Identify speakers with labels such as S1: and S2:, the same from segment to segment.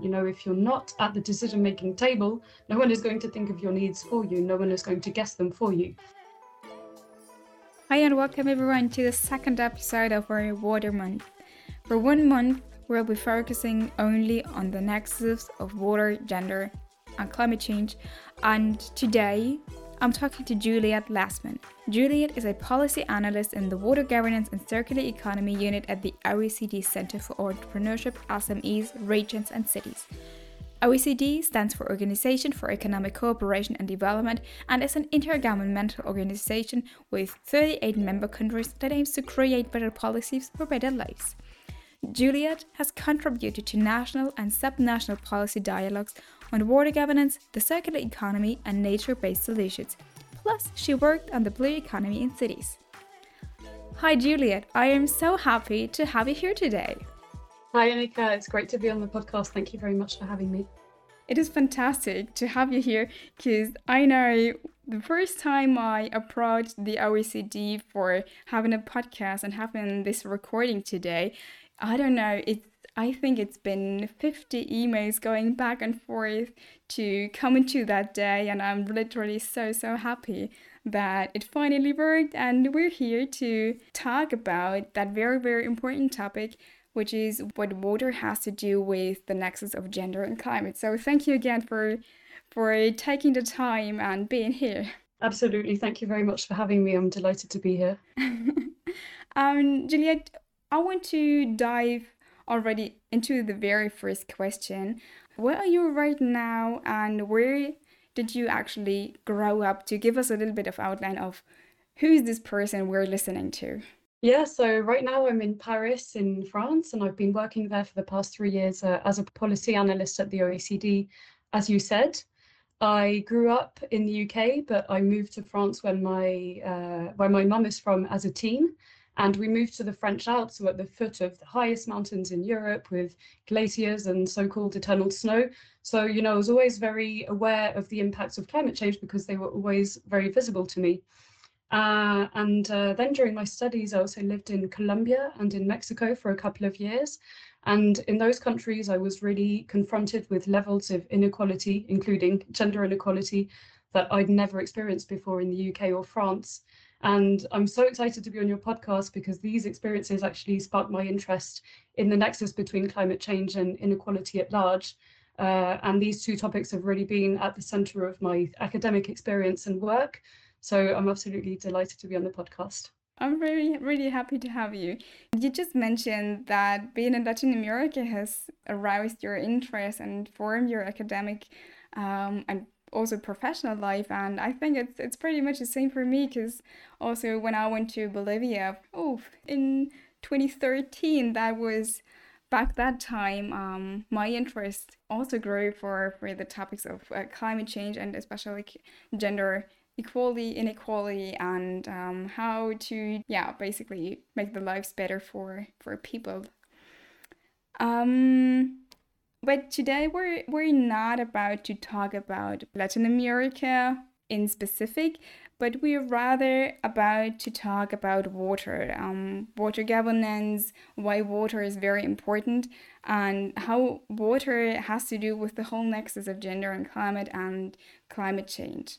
S1: You know, if you're not at the decision making table, no one is going to think of your needs for you, no one is going to guess them for you.
S2: Hi, and welcome everyone to the second episode of our Water Month. For one month, we'll be focusing only on the nexus of water, gender, and climate change. And today, I'm talking to Juliette Lassman. Juliette is a policy analyst in the Water Governance and Circular Economy Unit at the OECD Center for Entrepreneurship, SMEs, Regions and Cities. OECD stands for Organization for Economic Cooperation and Development and is an intergovernmental organization with 38 member countries that aims to create better policies for better lives. Juliette has contributed to national and subnational policy dialogues on water governance, the circular economy, and nature based solutions. Plus, she worked on the blue economy in cities. Hi, Juliette. I am so happy to have you here today.
S1: Hi, Anika. It's great to be on the podcast. Thank you very much for having me.
S2: It is fantastic to have you here because I know the first time I approached the OECD for having a podcast and having this recording today, I don't know, it's I think it's been 50 emails going back and forth to come into that day, and I'm literally so, so happy that it finally worked. And we're here to talk about that very, very important topic, which is what water has to do with the nexus of gender and climate. So, thank you again for for taking the time and being here.
S1: Absolutely. Thank you very much for having me. I'm delighted to be here.
S2: um, Juliette, I want to dive already into the very first question. Where are you right now and where did you actually grow up to give us a little bit of outline of who is this person we're listening to?
S1: Yeah, so right now I'm in Paris in France and I've been working there for the past three years uh, as a policy analyst at the OECD, as you said. I grew up in the UK, but I moved to France when my uh, where my mum is from as a teen, and we moved to the French Alps, so at the foot of the highest mountains in Europe with glaciers and so-called eternal snow. So, you know, I was always very aware of the impacts of climate change because they were always very visible to me. Uh, and uh, then during my studies, I also lived in Colombia and in Mexico for a couple of years. And in those countries, I was really confronted with levels of inequality, including gender inequality, that I'd never experienced before in the UK or France. And I'm so excited to be on your podcast because these experiences actually sparked my interest in the nexus between climate change and inequality at large. Uh, and these two topics have really been at the center of my academic experience and work. So I'm absolutely delighted to be on the podcast.
S2: I'm really, really happy to have you. You just mentioned that being in Latin America has aroused your interest and formed your academic um, and also professional life and i think it's it's pretty much the same for me because also when i went to bolivia oh in 2013 that was back that time um, my interest also grew for for the topics of uh, climate change and especially gender equality inequality and um, how to yeah basically make the lives better for for people. Um but today we're we're not about to talk about Latin America in specific, but we're rather about to talk about water, um, water governance, why water is very important, and how water has to do with the whole nexus of gender and climate and climate change,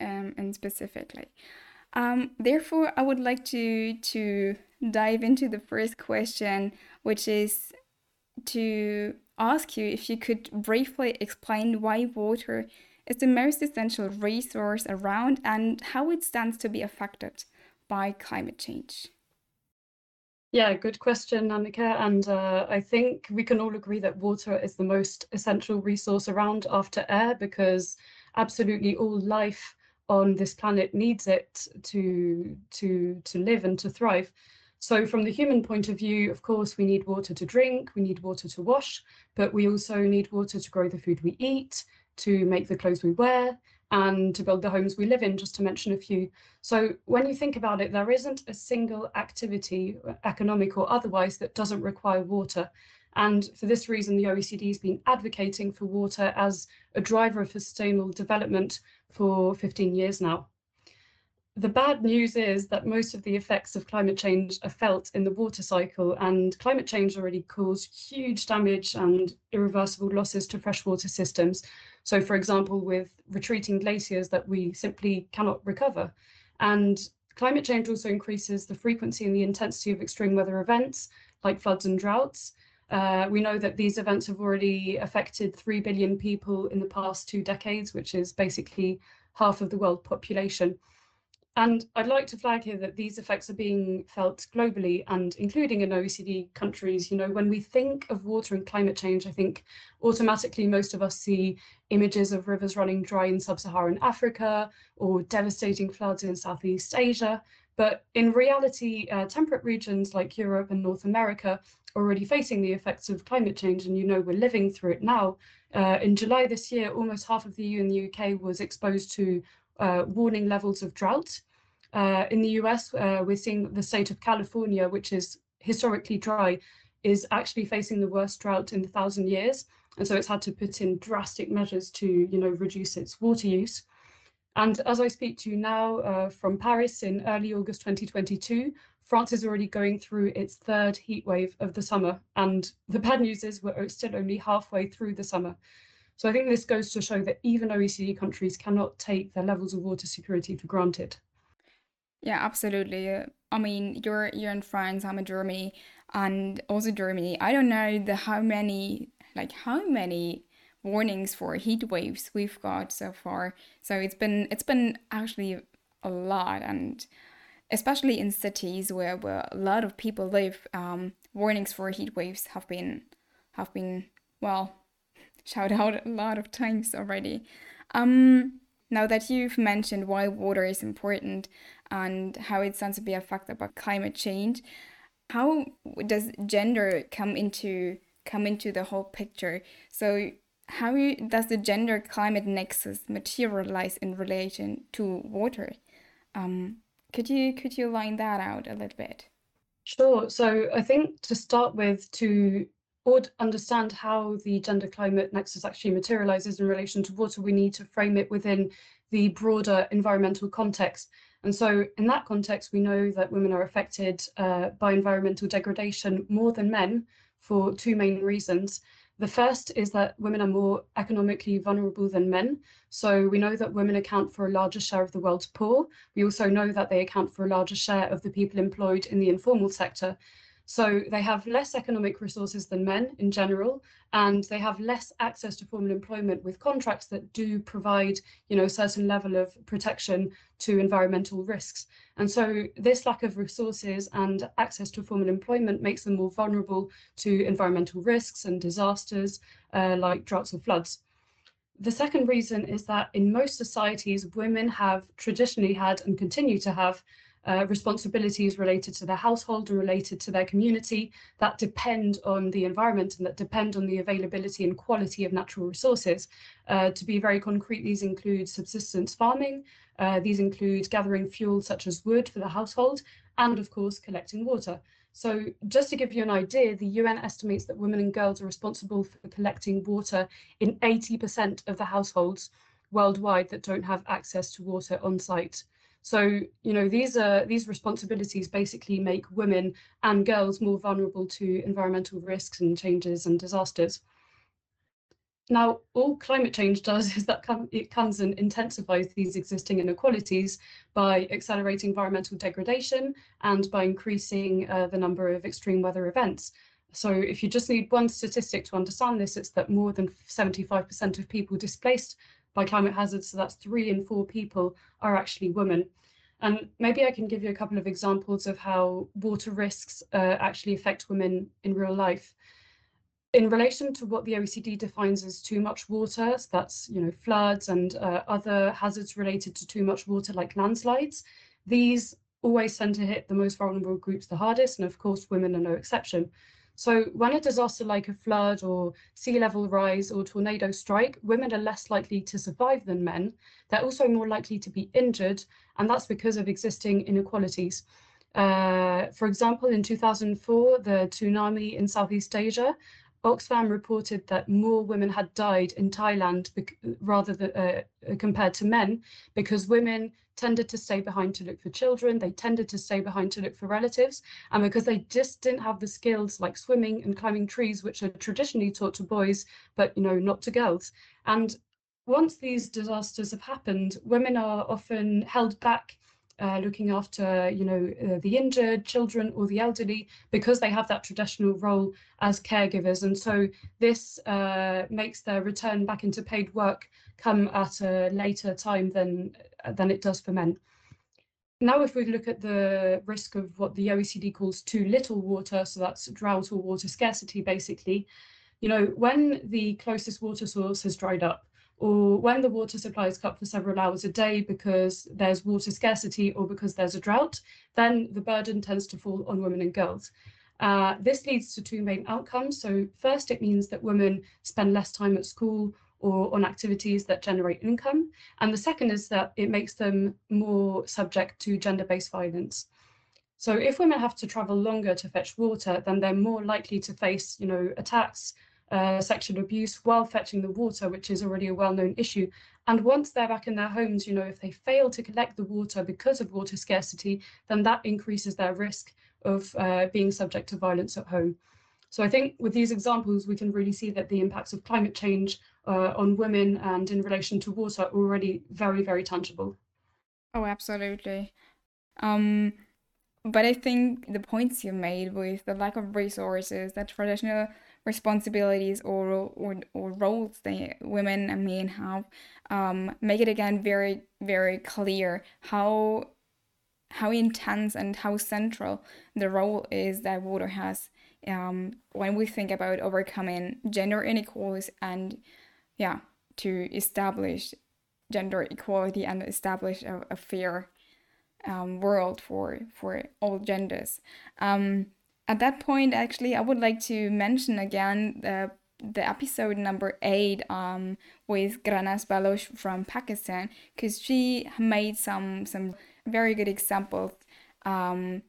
S2: um, and specifically. Um, therefore, I would like to to dive into the first question, which is to ask you if you could briefly explain why water is the most essential resource around and how it stands to be affected by climate change.
S1: Yeah, good question, Annika. And uh, I think we can all agree that water is the most essential resource around after air because absolutely all life on this planet needs it to to to live and to thrive. So from the human point of view, of course, we need water to drink, we need water to wash, but we also need water to grow the food we eat, to make the clothes we wear, and to build the homes we live in, just to mention a few. So when you think about it, there isn't a single activity, uh, economic or otherwise, that doesn't require water. And for this reason, the OECD has been advocating for water as a driver of sustainable development for 15 years now. The bad news is that most of the effects of climate change are felt in the water cycle, and climate change already caused huge damage and irreversible losses to freshwater systems. So, for example, with retreating glaciers that we simply cannot recover. And climate change also increases the frequency and the intensity of extreme weather events like floods and droughts. Uh, we know that these events have already affected 3 billion people in the past two decades, which is basically half of the world population. And I'd like to flag here that these effects are being felt globally and including in OECD countries. You know, when we think of water and climate change, I think automatically most of us see images of rivers running dry in sub-Saharan Africa or devastating floods in Southeast Asia. But in reality, uh, temperate regions like Europe and North America are already facing the effects of climate change, and you know we're living through it now. Uh, in July this year, almost half of the EU and the UK was exposed to uh, warning levels of drought. Uh, in the US, uh, we're seeing the state of California, which is historically dry, is actually facing the worst drought in a thousand years. And so it's had to put in drastic measures to, you know, reduce its water use. And as I speak to you now uh, from Paris in early August 2022, France is already going through its third heat wave of the summer. And the bad news is we're still only halfway through the summer. So I think this goes to show that even OECD countries cannot take their levels of water security for granted.
S2: Yeah, absolutely. I mean, you're you're in France, I'm in Germany, and also Germany. I don't know the how many like how many warnings for heat waves we've got so far. So it's been it's been actually a lot, and especially in cities where, where a lot of people live, um, warnings for heat waves have been have been well shout out a lot of times already. Um, now that you've mentioned why water is important and how it stands to be a fact about climate change, how does gender come into come into the whole picture? So how does the gender climate nexus materialize in relation to water? Um, could you could you line that out a little bit?
S1: Sure. So I think to start with, to understand how the gender climate nexus actually materializes in relation to water, we need to frame it within the broader environmental context. And so in that context, we know that women are affected uh, by environmental degradation more than men for two main reasons. The first is that women are more economically vulnerable than men. So we know that women account for a larger share of the world's poor. We also know that they account for a larger share of the people employed in the informal sector. So they have less economic resources than men in general, and they have less access to formal employment with contracts that do provide, you know, a certain level of protection to environmental risks. And so this lack of resources and access to formal employment makes them more vulnerable to environmental risks and disasters uh, like droughts or floods. The second reason is that in most societies, women have traditionally had and continue to have uh, responsibilities related to their household and related to their community that depend on the environment and that depend on the availability and quality of natural resources. Uh, to be very concrete, these include subsistence farming, uh, these include gathering fuel such as wood for the household, and of course, collecting water. So just to give you an idea, the UN estimates that women and girls are responsible for collecting water in 80% of the households worldwide that don't have access to water on site. So, you know, these are these responsibilities basically make women and girls more vulnerable to environmental risks and changes and disasters. Now, all climate change does is that it comes and intensifies these existing inequalities by accelerating environmental degradation and by increasing uh, the number of extreme weather events. So if you just need one statistic to understand this, it's that more than 75% of people displaced by climate hazards, so that's three in four people are actually women. And maybe I can give you a couple of examples of how water risks uh, actually affect women in real life. In relation to what the OECD defines as too much water, so that's you know floods and uh, other hazards related to too much water like landslides, these always tend to hit the most vulnerable groups the hardest, and of course women are no exception. So when a disaster like a flood or sea level rise or tornado strike, women are less likely to survive than men. They're also more likely to be injured, and that's because of existing inequalities. Uh, for example, in 2004, the tsunami in Southeast Asia, Oxfam reported that more women had died in Thailand rather than uh, compared to men because women tended to stay behind to look for children, they tended to stay behind to look for relatives, and because they just didn't have the skills like swimming and climbing trees, which are traditionally taught to boys, but you know, not to girls. And once these disasters have happened, women are often held back uh, looking after, you know, uh, the injured, children, or the elderly, because they have that traditional role as caregivers. And so this uh, makes their return back into paid work come at a later time than than it does for men. Now, if we look at the risk of what the OECD calls too little water, so that's drought or water scarcity, basically, you know, when the closest water source has dried up, or when the water supply is cut for several hours a day because there's water scarcity or because there's a drought, then the burden tends to fall on women and girls. Uh, this leads to two main outcomes. So first, it means that women spend less time at school or on activities that generate income. And the second is that it makes them more subject to gender-based violence. So if women have to travel longer to fetch water, then they're more likely to face, you know, attacks, uh, sexual abuse while fetching the water, which is already a well-known issue. And once they're back in their homes, you know, if they fail to collect the water because of water scarcity, then that increases their risk of uh, being subject to violence at home. So I think with these examples, we can really see that the impacts of climate change uh, on women and in relation to water are already very, very tangible.
S2: Oh, absolutely. Um, but I think the points you made with the lack of resources, that traditional responsibilities or or, or roles that women and men have um, make it again very very clear how how intense and how central the role is that water has um, when we think about overcoming gender inequalities and yeah to establish gender equality and establish a, a fair um, world for for all genders. Um, at that point, actually, I would like to mention again the the episode number eight um, with Granas Baloch from Pakistan because she made some some very good examples um,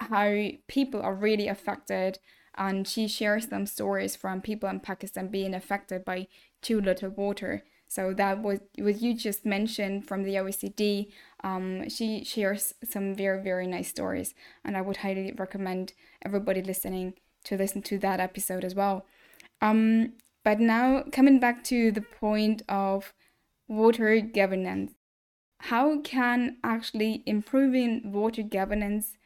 S2: how people are really affected and she shares some stories from people in Pakistan being affected by too little water. So that was what you just mentioned from the OECD. Um, she shares some very very nice stories, and I would highly recommend everybody listening to listen to that episode as well. Um, but now coming back to the point of water governance, how can actually improving water governance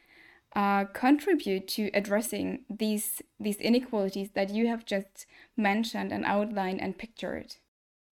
S2: uh, contribute to addressing these these inequalities that you have just mentioned and outlined and pictured?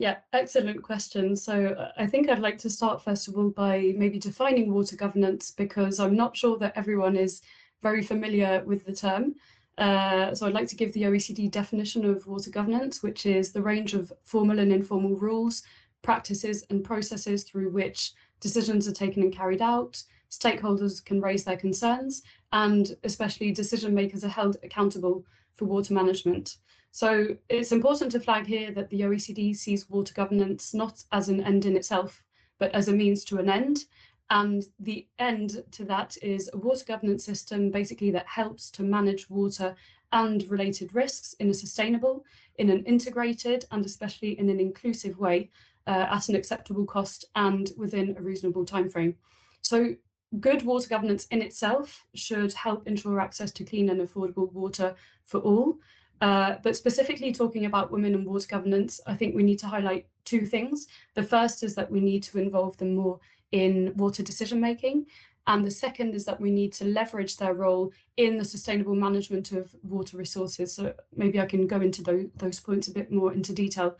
S1: Yeah, excellent question. So I think I'd like to start first of all by maybe defining water governance because I'm not sure that everyone is very familiar with the term. Uh, so I'd like to give the OECD definition of water governance, which is the range of formal and informal rules, practices and processes through which decisions are taken and carried out, stakeholders can raise their concerns, and especially decision makers are held accountable for water management. So it's important to flag here that the OECD sees water governance not as an end in itself, but as a means to an end. And the end to that is a water governance system basically that helps to manage water and related risks in a sustainable, in an integrated, and especially in an inclusive way uh, at an acceptable cost and within a reasonable timeframe. So good water governance in itself should help ensure access to clean and affordable water for all. Uh, but specifically talking about women and water governance, I think we need to highlight two things. The first is that we need to involve them more in water decision making. And the second is that we need to leverage their role in the sustainable management of water resources. So maybe I can go into those, those points a bit more into detail.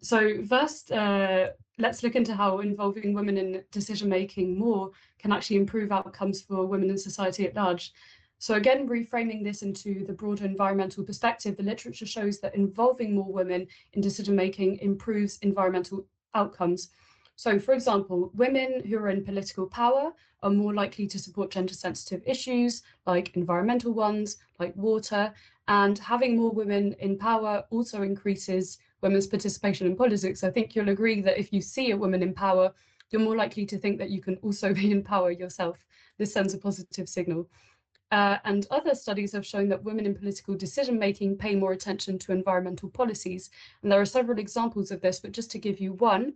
S1: So first, uh, let's look into how involving women in decision making more can actually improve outcomes for women in society at large. So again, reframing this into the broader environmental perspective, the literature shows that involving more women in decision making improves environmental outcomes. So for example, women who are in political power are more likely to support gender sensitive issues like environmental ones, like water, and having more women in power also increases women's participation in politics. I think you'll agree that if you see a woman in power, you're more likely to think that you can also be in power yourself. This sends a positive signal. Uh, and other studies have shown that women in political decision making pay more attention to environmental policies. And there are several examples of this, but just to give you one,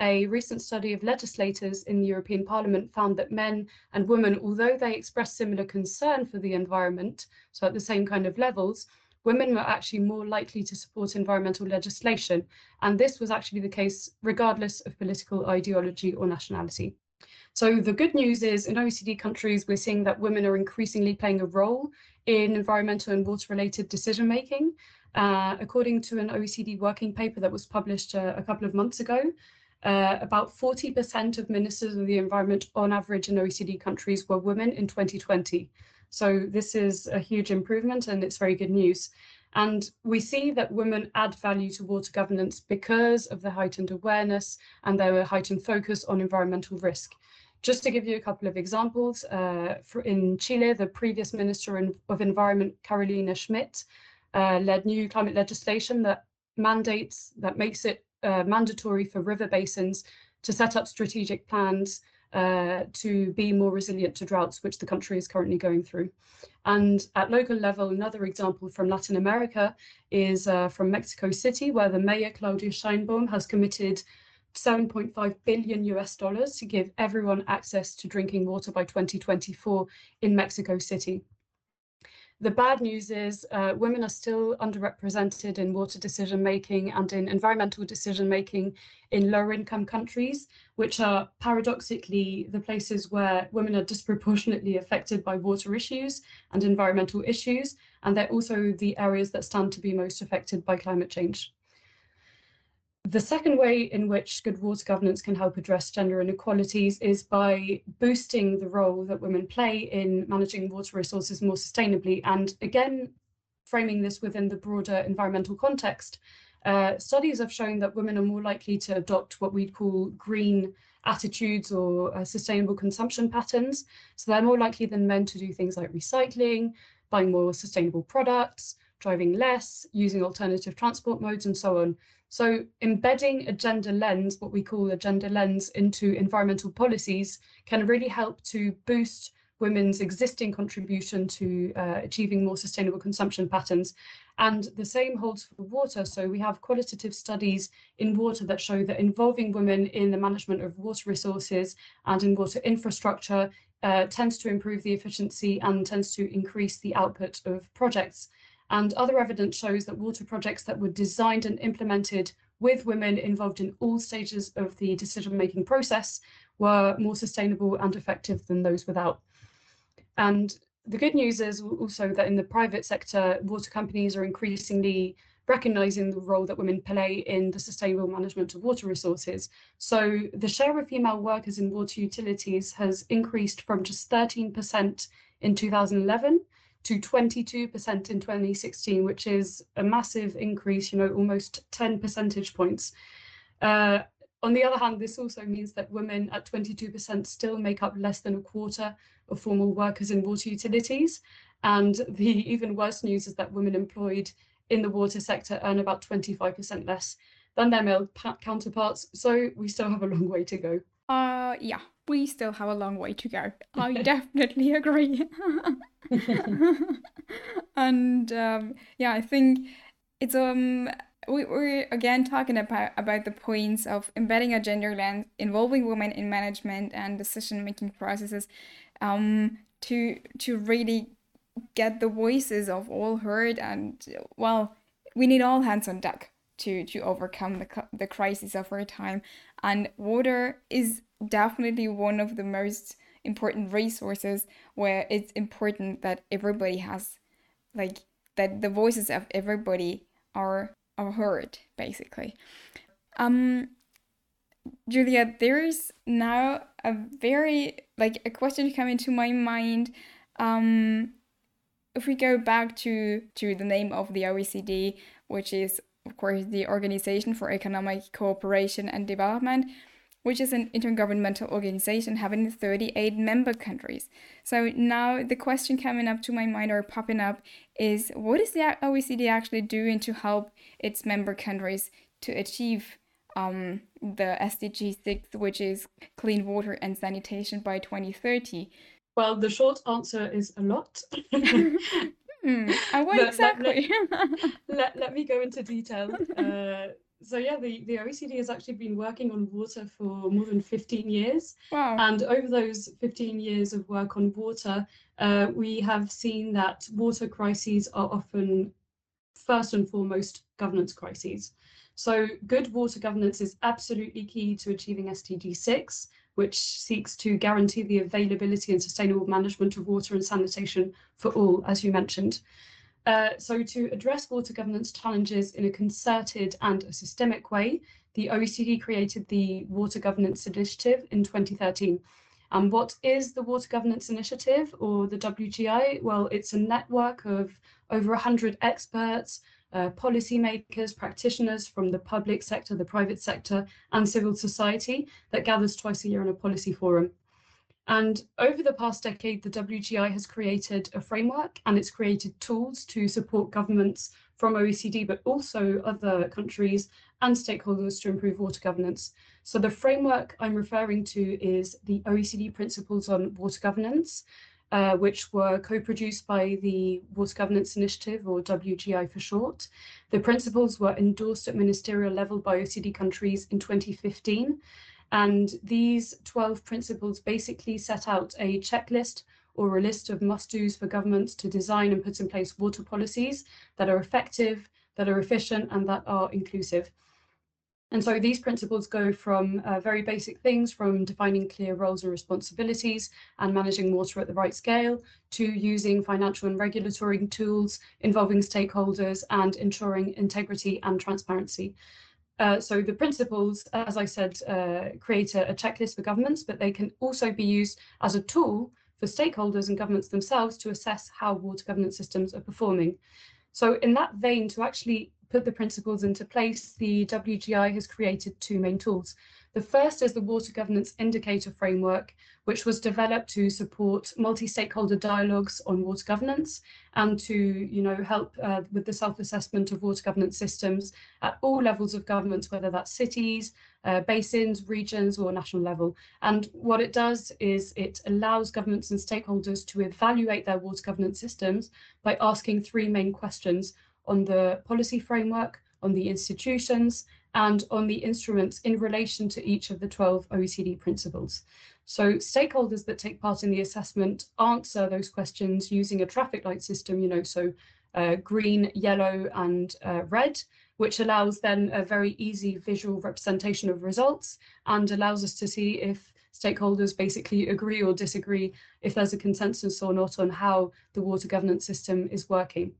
S1: a recent study of legislators in the European Parliament found that men and women, although they express similar concern for the environment, so at the same kind of levels, women were actually more likely to support environmental legislation. And this was actually the case regardless of political ideology or nationality. So the good news is in OECD countries, we're seeing that women are increasingly playing a role in environmental and water related decision making. Uh, according to an OECD working paper that was published uh, a couple of months ago, uh, about 40% of ministers of the environment on average in OECD countries were women in 2020. So this is a huge improvement and it's very good news. And we see that women add value to water governance because of the heightened awareness and their heightened focus on environmental risk. Just to give you a couple of examples, uh, in Chile, the previous Minister of Environment, Carolina Schmidt, uh, led new climate legislation that mandates, that makes it uh, mandatory for river basins to set up strategic plans uh, to be more resilient to droughts, which the country is currently going through. And at local level, another example from Latin America is uh, from Mexico City, where the mayor, Claudia Sheinbaum, has committed 7.5 billion US dollars to give everyone access to drinking water by 2024 in Mexico City. The bad news is uh, women are still underrepresented in water decision making and in environmental decision making in lower income countries, which are paradoxically the places where women are disproportionately affected by water issues and environmental issues. And they're also the areas that stand to be most affected by climate change. The second way in which good water governance can help address gender inequalities is by boosting the role that women play in managing water resources more sustainably. And again, framing this within the broader environmental context, uh, studies have shown that women are more likely to adopt what we'd call green attitudes or uh, sustainable consumption patterns. So they're more likely than men to do things like recycling, buying more sustainable products, driving less, using alternative transport modes, and so on. So embedding a gender lens, what we call a gender lens, into environmental policies can really help to boost women's existing contribution to uh, achieving more sustainable consumption patterns. And the same holds for water. So we have qualitative studies in water that show that involving women in the management of water resources and in water infrastructure uh, tends to improve the efficiency and tends to increase the output of projects. And other evidence shows that water projects that were designed and implemented with women involved in all stages of the decision-making process were more sustainable and effective than those without. And the good news is also that in the private sector, water companies are increasingly recognizing the role that women play in the sustainable management of water resources. So the share of female workers in water utilities has increased from just 13% in 2011 to 22% in 2016, which is a massive increase, you know, almost 10 percentage points. Uh, on the other hand, this also means that women at 22% still make up less than a quarter of formal workers in water utilities. And the even worse news is that women employed in the water sector earn about 25% less than their male counterparts. So we still have a long way to go.
S2: Uh, yeah, we still have a long way to go. I definitely agree. and um, yeah, I think it's um we, we're again talking about about the points of embedding a gender lens, involving women in management and decision making processes, um, to to really get the voices of all heard and well, we need all hands on deck to to overcome the the crisis of our time, and water is definitely one of the most important resources where it's important that everybody has like that the voices of everybody are are heard basically. Um julia there's now a very like a question coming to my mind. Um if we go back to to the name of the oecd which is of course the organization for economic cooperation and development which is an intergovernmental organization having 38 member countries. So now the question coming up to my mind or popping up is what is the OECD actually doing to help its member countries to achieve um, the SDG 6, which is clean water and sanitation by 2030?
S1: Well, the short answer is a lot.
S2: mm, exactly?
S1: Let, let, let, me go into detail. Uh, so yeah, the, the OECD has actually been working on water for more than 15 years.
S2: Wow.
S1: And over those 15 years of work on water, uh, we have seen that water crises are often first and foremost governance crises. So good water governance is absolutely key to achieving SDG 6, which seeks to guarantee the availability and sustainable management of water and sanitation for all, as you mentioned. Uh, so to address water governance challenges in a concerted and a systemic way, the OECD created the Water Governance Initiative in 2013. And what is the Water Governance Initiative or the WGI? Well, it's a network of over 100 experts, uh, policymakers, practitioners from the public sector, the private sector, and civil society that gathers twice a year in a policy forum. And over the past decade, the WGI has created a framework and it's created tools to support governments from OECD, but also other countries and stakeholders to improve water governance. So the framework I'm referring to is the OECD Principles on Water Governance, uh, which were co-produced by the Water Governance Initiative, or WGI for short. The principles were endorsed at ministerial level by OECD countries in 2015, and these 12 principles basically set out a checklist or a list of must-dos for governments to design and put in place water policies that are effective, that are efficient, and that are inclusive. And so these principles go from uh, very basic things, from defining clear roles and responsibilities and managing water at the right scale, to using financial and regulatory tools involving stakeholders and ensuring integrity and transparency. Uh, so the principles, as I said, uh, create a, a checklist for governments, but they can also be used as a tool for stakeholders and governments themselves to assess how water governance systems are performing. So in that vein, to actually put the principles into place, the WGI has created two main tools. The first is the Water Governance Indicator Framework, which was developed to support multi-stakeholder dialogues on water governance and to you know, help uh, with the self-assessment of water governance systems at all levels of government, whether that's cities, uh, basins, regions, or national level. And what it does is it allows governments and stakeholders to evaluate their water governance systems by asking three main questions on the policy framework, on the institutions, and on the instruments in relation to each of the 12 OECD principles. So stakeholders that take part in the assessment answer those questions using a traffic light system, you know, so uh, green, yellow, and uh, red, which allows then a very easy visual representation of results and allows us to see if stakeholders basically agree or disagree, if there's a consensus or not on how the water governance system is working.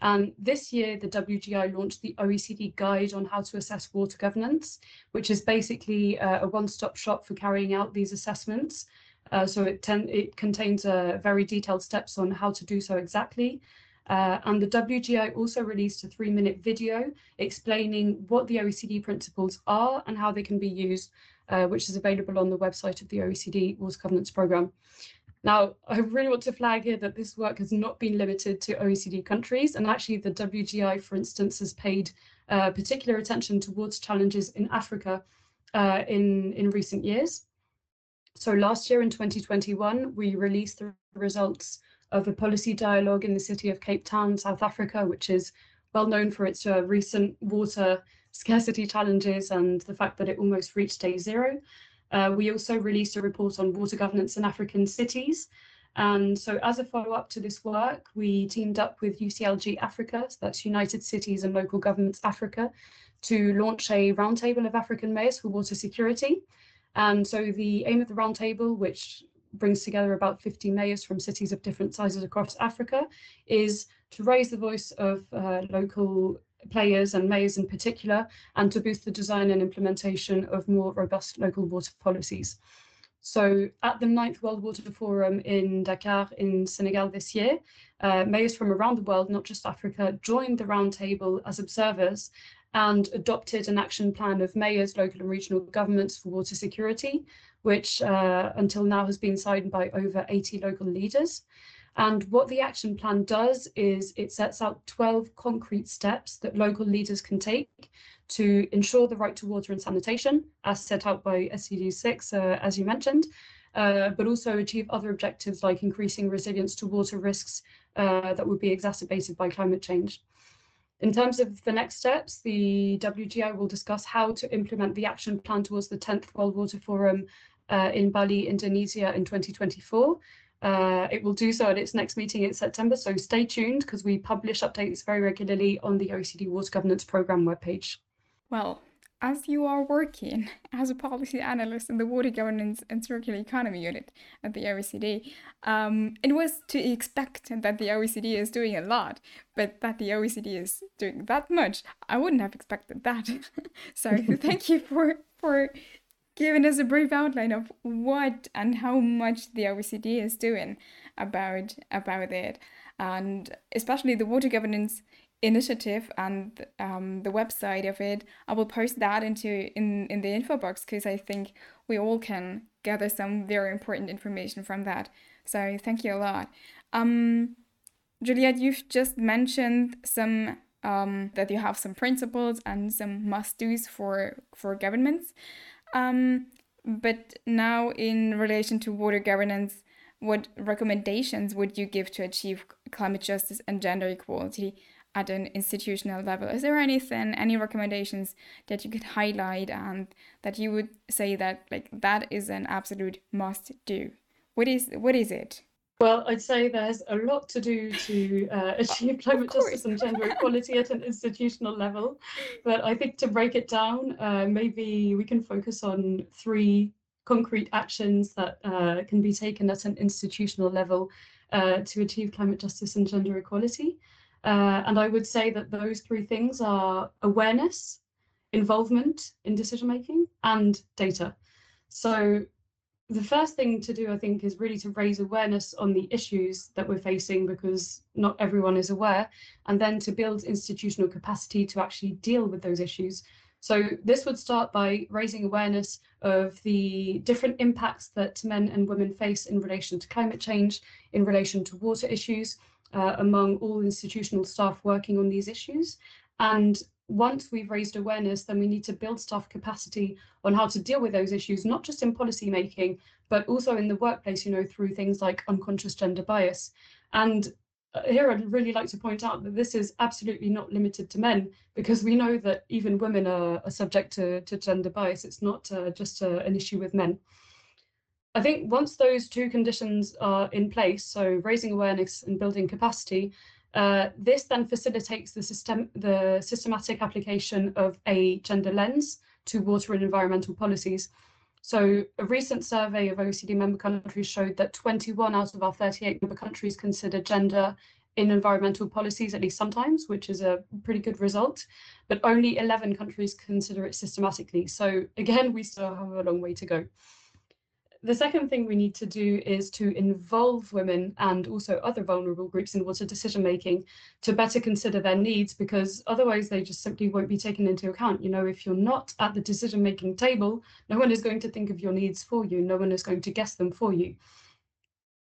S1: And this year, the WGI launched the OECD Guide on how to assess water governance, which is basically uh, a one-stop shop for carrying out these assessments. Uh, so it, it contains uh, very detailed steps on how to do so exactly. Uh, and the WGI also released a three-minute video explaining what the OECD principles are and how they can be used, uh, which is available on the website of the OECD Water Governance Programme. Now, I really want to flag here that this work has not been limited to OECD countries, and actually the WGI, for instance, has paid uh, particular attention towards challenges in Africa uh, in, in recent years. So last year in 2021, we released the results of a policy dialogue in the city of Cape Town, South Africa, which is well known for its uh, recent water scarcity challenges and the fact that it almost reached day zero. Uh, we also released a report on water governance in African cities. And so as a follow-up to this work, we teamed up with UCLG Africa, so that's United Cities and Local Governments Africa, to launch a roundtable of African mayors for water security. And so the aim of the roundtable, which brings together about 50 mayors from cities of different sizes across Africa, is to raise the voice of uh, local players and mayors in particular, and to boost the design and implementation of more robust local water policies. So at the Ninth World Water Forum in Dakar in Senegal this year, uh, mayors from around the world, not just Africa, joined the roundtable as observers and adopted an action plan of mayors, local and regional governments for water security, which uh, until now has been signed by over 80 local leaders. And what the action plan does is it sets out 12 concrete steps that local leaders can take to ensure the right to water and sanitation, as set out by SDG 6, uh, as you mentioned, uh, but also achieve other objectives like increasing resilience to water risks uh, that would be exacerbated by climate change. In terms of the next steps, the WGI will discuss how to implement the action plan towards the 10th World Water Forum uh, in Bali, Indonesia in 2024. Uh, it will do so at its next meeting in September, so stay tuned because we publish updates very regularly on the OECD Water Governance Programme webpage.
S2: Well, as you are working as a policy analyst in the Water Governance and Circular Economy Unit at the OECD, um, it was to expect that the OECD is doing a lot, but that the OECD is doing that much, I wouldn't have expected that. so thank you for for giving us a brief outline of what and how much the OECD is doing about about it, and especially the water governance initiative and um, the website of it. I will post that into in in the info box because I think we all can gather some very important information from that. So thank you a lot. Um, Juliette, you've just mentioned some um, that you have some principles and some must-dos for for governments. Um, but now, in relation to water governance, what recommendations would you give to achieve climate justice and gender equality at an institutional level. Is there anything, any recommendations that you could highlight and that you would say that like that is an absolute must do? What is what is it?
S1: Well, I'd say there's a lot to do to uh, achieve climate justice and gender equality at an institutional level. But I think to break it down, uh, maybe we can focus on three concrete actions that uh, can be taken at an institutional level uh, to achieve climate justice and gender equality. Uh, and I would say that those three things are awareness, involvement in decision making, and data. So the first thing to do, I think, is really to raise awareness on the issues that we're facing because not everyone is aware, and then to build institutional capacity to actually deal with those issues. So this would start by raising awareness of the different impacts that men and women face in relation to climate change, in relation to water issues, uh, among all institutional staff working on these issues. And once we've raised awareness, then we need to build staff capacity on how to deal with those issues, not just in policy making, but also in the workplace, you know, through things like unconscious gender bias. And uh, here I'd really like to point out that this is absolutely not limited to men, because we know that even women are, are subject to, to gender bias. It's not uh, just uh, an issue with men. I think once those two conditions are in place, so raising awareness and building capacity, uh, this then facilitates the system, the systematic application of a gender lens to water and environmental policies. So a recent survey of OECD member countries showed that 21 out of our 38 member countries consider gender in environmental policies at least sometimes, which is a pretty good result, but only 11 countries consider it systematically. So again, we still have a long way to go the second thing we need to do is to involve women and also other vulnerable groups in water decision making to better consider their needs because otherwise they just simply won't be taken into account. You know, if you're not at the decision making table, no one is going to think of your needs for you, no one is going to guess them for you.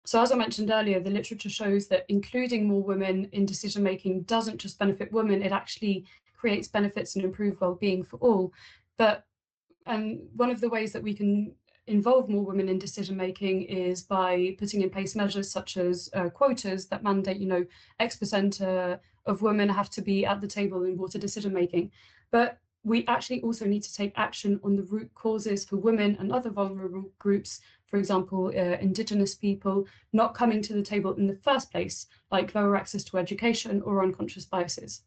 S1: So as I mentioned earlier, the literature shows that including more women in decision making doesn't just benefit women, it actually creates benefits and improved well-being for all. But and um, one of the ways that we can involve more women in decision making is by putting in place measures such as uh, quotas that mandate, you know, X percent uh, of women have to be at the table in water decision making. But we actually also need to take action on the root causes for women and other vulnerable groups, for example, uh, Indigenous people, not coming to the table in the first place, like lower access to education or unconscious biases.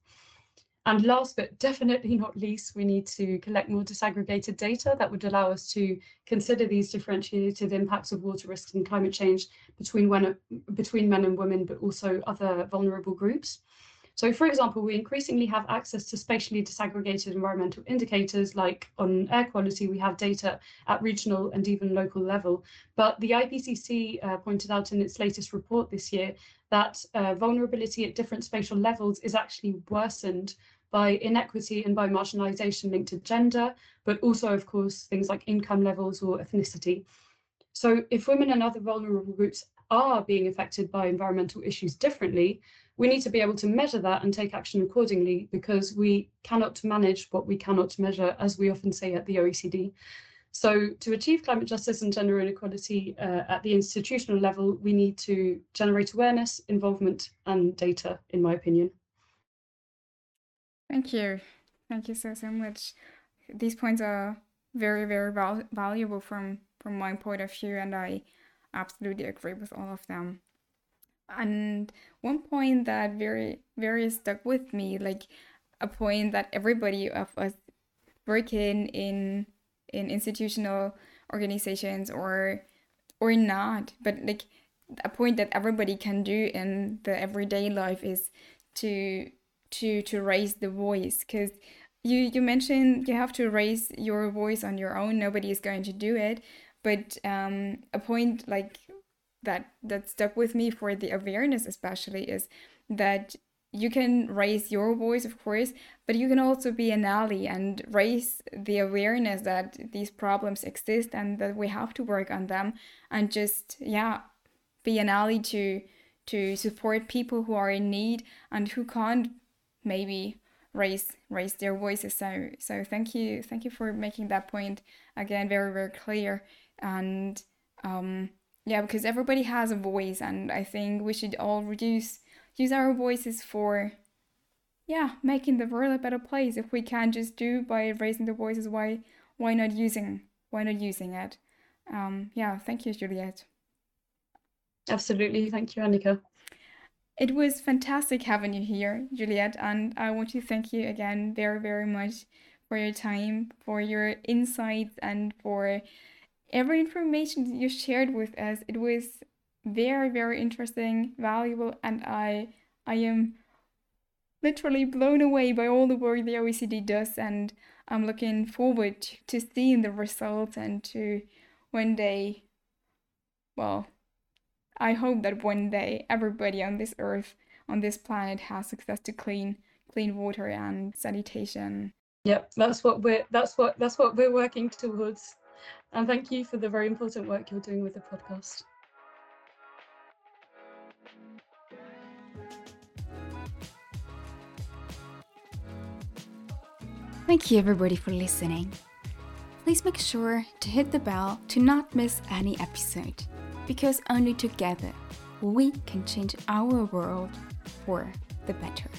S1: And last but definitely not least, we need to collect more disaggregated data that would allow us to consider these differentiated impacts of water risks and climate change between, when, between men and women, but also other vulnerable groups. So for example, we increasingly have access to spatially disaggregated environmental indicators, like on air quality, we have data at regional and even local level. But the IPCC uh, pointed out in its latest report this year that uh, vulnerability at different spatial levels is actually worsened by inequity and by marginalization linked to gender, but also, of course, things like income levels or ethnicity. So if women and other vulnerable groups are being affected by environmental issues differently, we need to be able to measure that and take action accordingly because we cannot manage what we cannot measure, as we often say at the OECD. So to achieve climate justice and gender inequality uh, at the institutional level, we need to generate awareness, involvement and data, in my opinion.
S2: Thank you. Thank you so, so much. These points are very, very val- valuable from, from my point of view, and I absolutely agree with all of them. And one point that very, very stuck with me, like a point that everybody of us working in in institutional organizations or or not, but like a point that everybody can do in the everyday life is to to to raise the voice. Because you you mentioned you have to raise your voice on your own. Nobody is going to do it. But um, a point like that that stuck with me for the awareness especially is that you can raise your voice of course but you can also be an ally and raise the awareness that these problems exist and that we have to work on them and just yeah be an ally to to support people who are in need and who can't maybe raise raise their voices. So so thank you thank you for making that point again very very clear. And um yeah because everybody has a voice and i think we should all reduce use our voices for yeah making the world a better place. If we can just do by raising the voices why why not using why not using it? Um yeah thank you Juliette.
S1: Absolutely. Thank you annika.
S2: It was fantastic having you here, Juliette, and I want to thank you again very, very much for your time, for your insights, and for every information you shared with us. It was very, very interesting, valuable, and I I am literally blown away by all the work the OECD does, and I'm looking forward to seeing the results and to one day, well, I hope that one day everybody on this earth, on this planet, has access to clean, clean water and sanitation.
S1: Yep, that's what we're that's what that's what we're working towards. And thank you for the very important work you're doing with the podcast.
S3: Thank you everybody for listening. Please make sure to hit the bell to not miss any episode because only together we can change our world for the better.